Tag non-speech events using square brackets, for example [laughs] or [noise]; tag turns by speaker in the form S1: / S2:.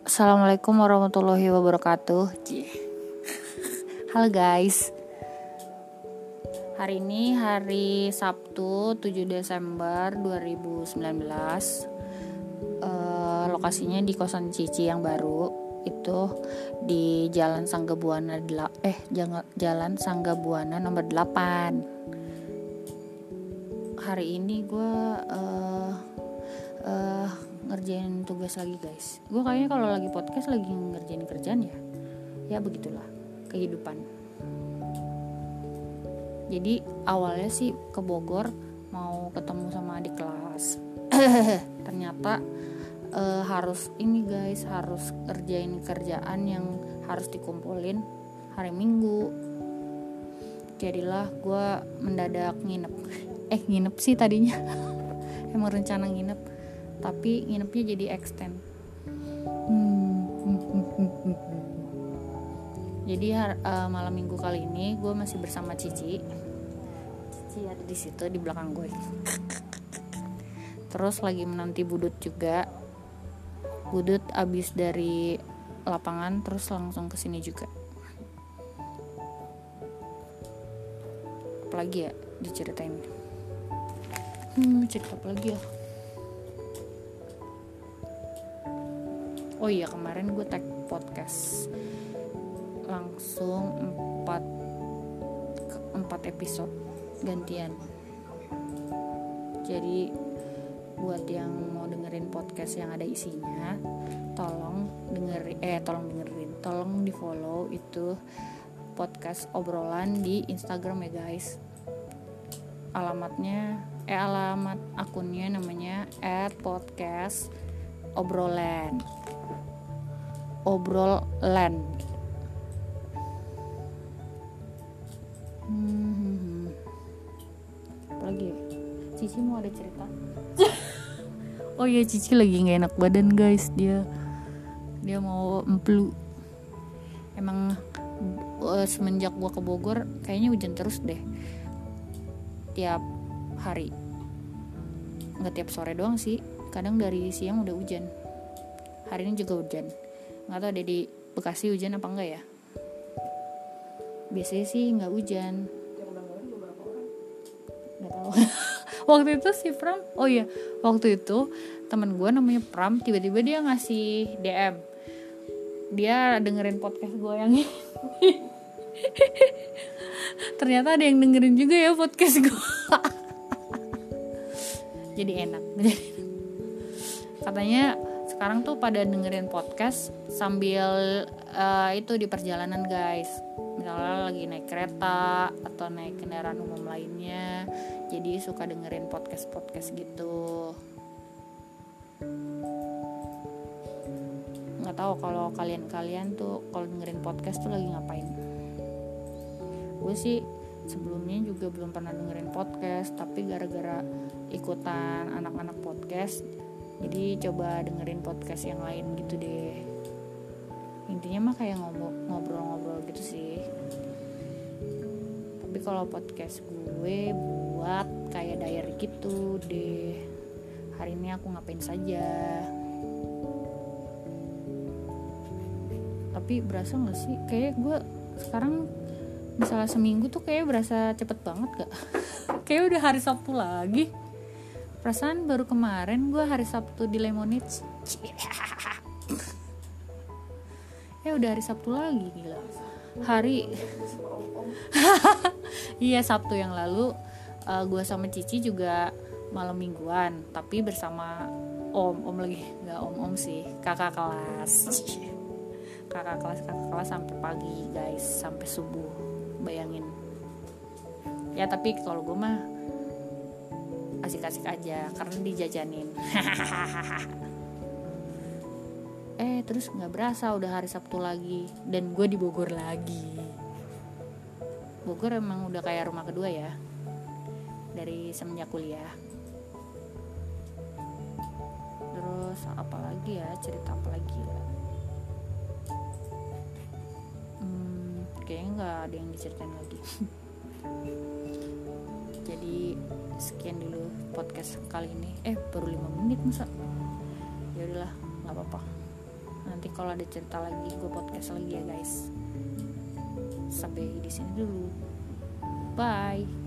S1: Assalamualaikum warahmatullahi wabarakatuh. Halo guys. Hari ini hari Sabtu 7 Desember 2019. Uh, lokasinya di kosan Cici yang baru itu di Jalan Sangga Buana eh Jalan Sangga Buana nomor 8. Hari ini gue uh, uh, ngerjain tugas lagi guys. Gue kayaknya kalau lagi podcast lagi ngerjain kerjaan ya. Ya begitulah kehidupan. Jadi awalnya sih ke Bogor mau ketemu sama adik kelas. [clears throat] Ternyata uh, harus ini guys harus kerjain kerjaan yang harus dikumpulin hari Minggu. Jadilah gue mendadak nginep. [laughs] Eh nginep sih tadinya. [laughs] Emang rencana nginep tapi nginepnya jadi extend. Jadi uh, malam minggu kali ini gue masih bersama Cici. Cici ada di situ di belakang gue. Terus lagi menanti Budut juga. Budut abis dari lapangan terus langsung ke sini juga. Apalagi ya diceritain? Hmm cerita apa lagi ya oh iya kemarin gue tag podcast langsung 4 4 episode gantian. Jadi buat yang mau dengerin podcast yang ada isinya tolong dengerin eh tolong dengerin tolong di follow itu podcast obrolan di Instagram ya guys. Alamatnya eh alamat akunnya namanya at podcast obrolan obrol land. Hmm, apa lagi ya? Cici mau ada cerita? [laughs] Oh iya Cici lagi nggak enak badan guys. Dia dia mau emplu. Emang uh, semenjak gua ke Bogor kayaknya hujan terus deh. Tiap hari. Nggak tiap sore doang sih. Kadang dari siang udah hujan. Hari ini juga hujan nggak tahu ada di Bekasi hujan apa enggak ya? Biasanya sih nggak hujan. Nggak tahu. [laughs] Waktu itu si Pram oh iya waktu itu teman gue namanya Pram tiba-tiba dia ngasih DM dia dengerin podcast gue yang ini. [laughs] Ternyata ada yang dengerin juga ya podcast gue [laughs] jadi enak. Katanya sekarang tuh pada dengerin podcast sambil uh, itu di perjalanan guys. Misalnya lagi naik kereta atau naik kendaraan umum lainnya. Jadi suka dengerin podcast podcast gitu. Nggak tahu kalau kalian-kalian tuh kalau dengerin podcast tuh lagi ngapain. Gue sih sebelumnya juga belum pernah dengerin podcast tapi gara-gara ikutan anak-anak podcast jadi coba dengerin podcast yang lain gitu deh. Intinya mah kayak ngobrol-ngobrol gitu sih. Tapi kalau podcast gue buat kayak diary gitu deh. Hari ini aku ngapain saja. Tapi berasa gak sih? Kayak gue sekarang misalnya seminggu tuh kayak berasa cepet banget gak [laughs] kayak udah hari Sabtu lagi perasaan baru kemarin gue hari Sabtu di Lemonits [laughs] ya udah hari Sabtu lagi gila. Hari. [laughs] Iya Sabtu yang lalu uh, gue sama Cici juga malam mingguan tapi bersama om. Om lagi nggak om om sih. Kakak kelas. Kakak kelas kakak kelas sampai pagi guys. Sampai subuh bayangin. Ya tapi kalau gue mah asik-asik aja karena dijajanin. [laughs] Eh terus nggak berasa udah hari Sabtu lagi dan gue di Bogor lagi. Bogor emang udah kayak rumah kedua ya dari semenjak kuliah. Terus apa lagi ya cerita apa lagi ya? Hmm, kayaknya nggak ada yang diceritain lagi [laughs] sekian dulu podcast kali ini. Eh baru 5 menit masa? Ya udahlah nggak apa-apa. Nanti kalau ada cerita lagi gue podcast lagi ya guys. Sampai di sini dulu. Bye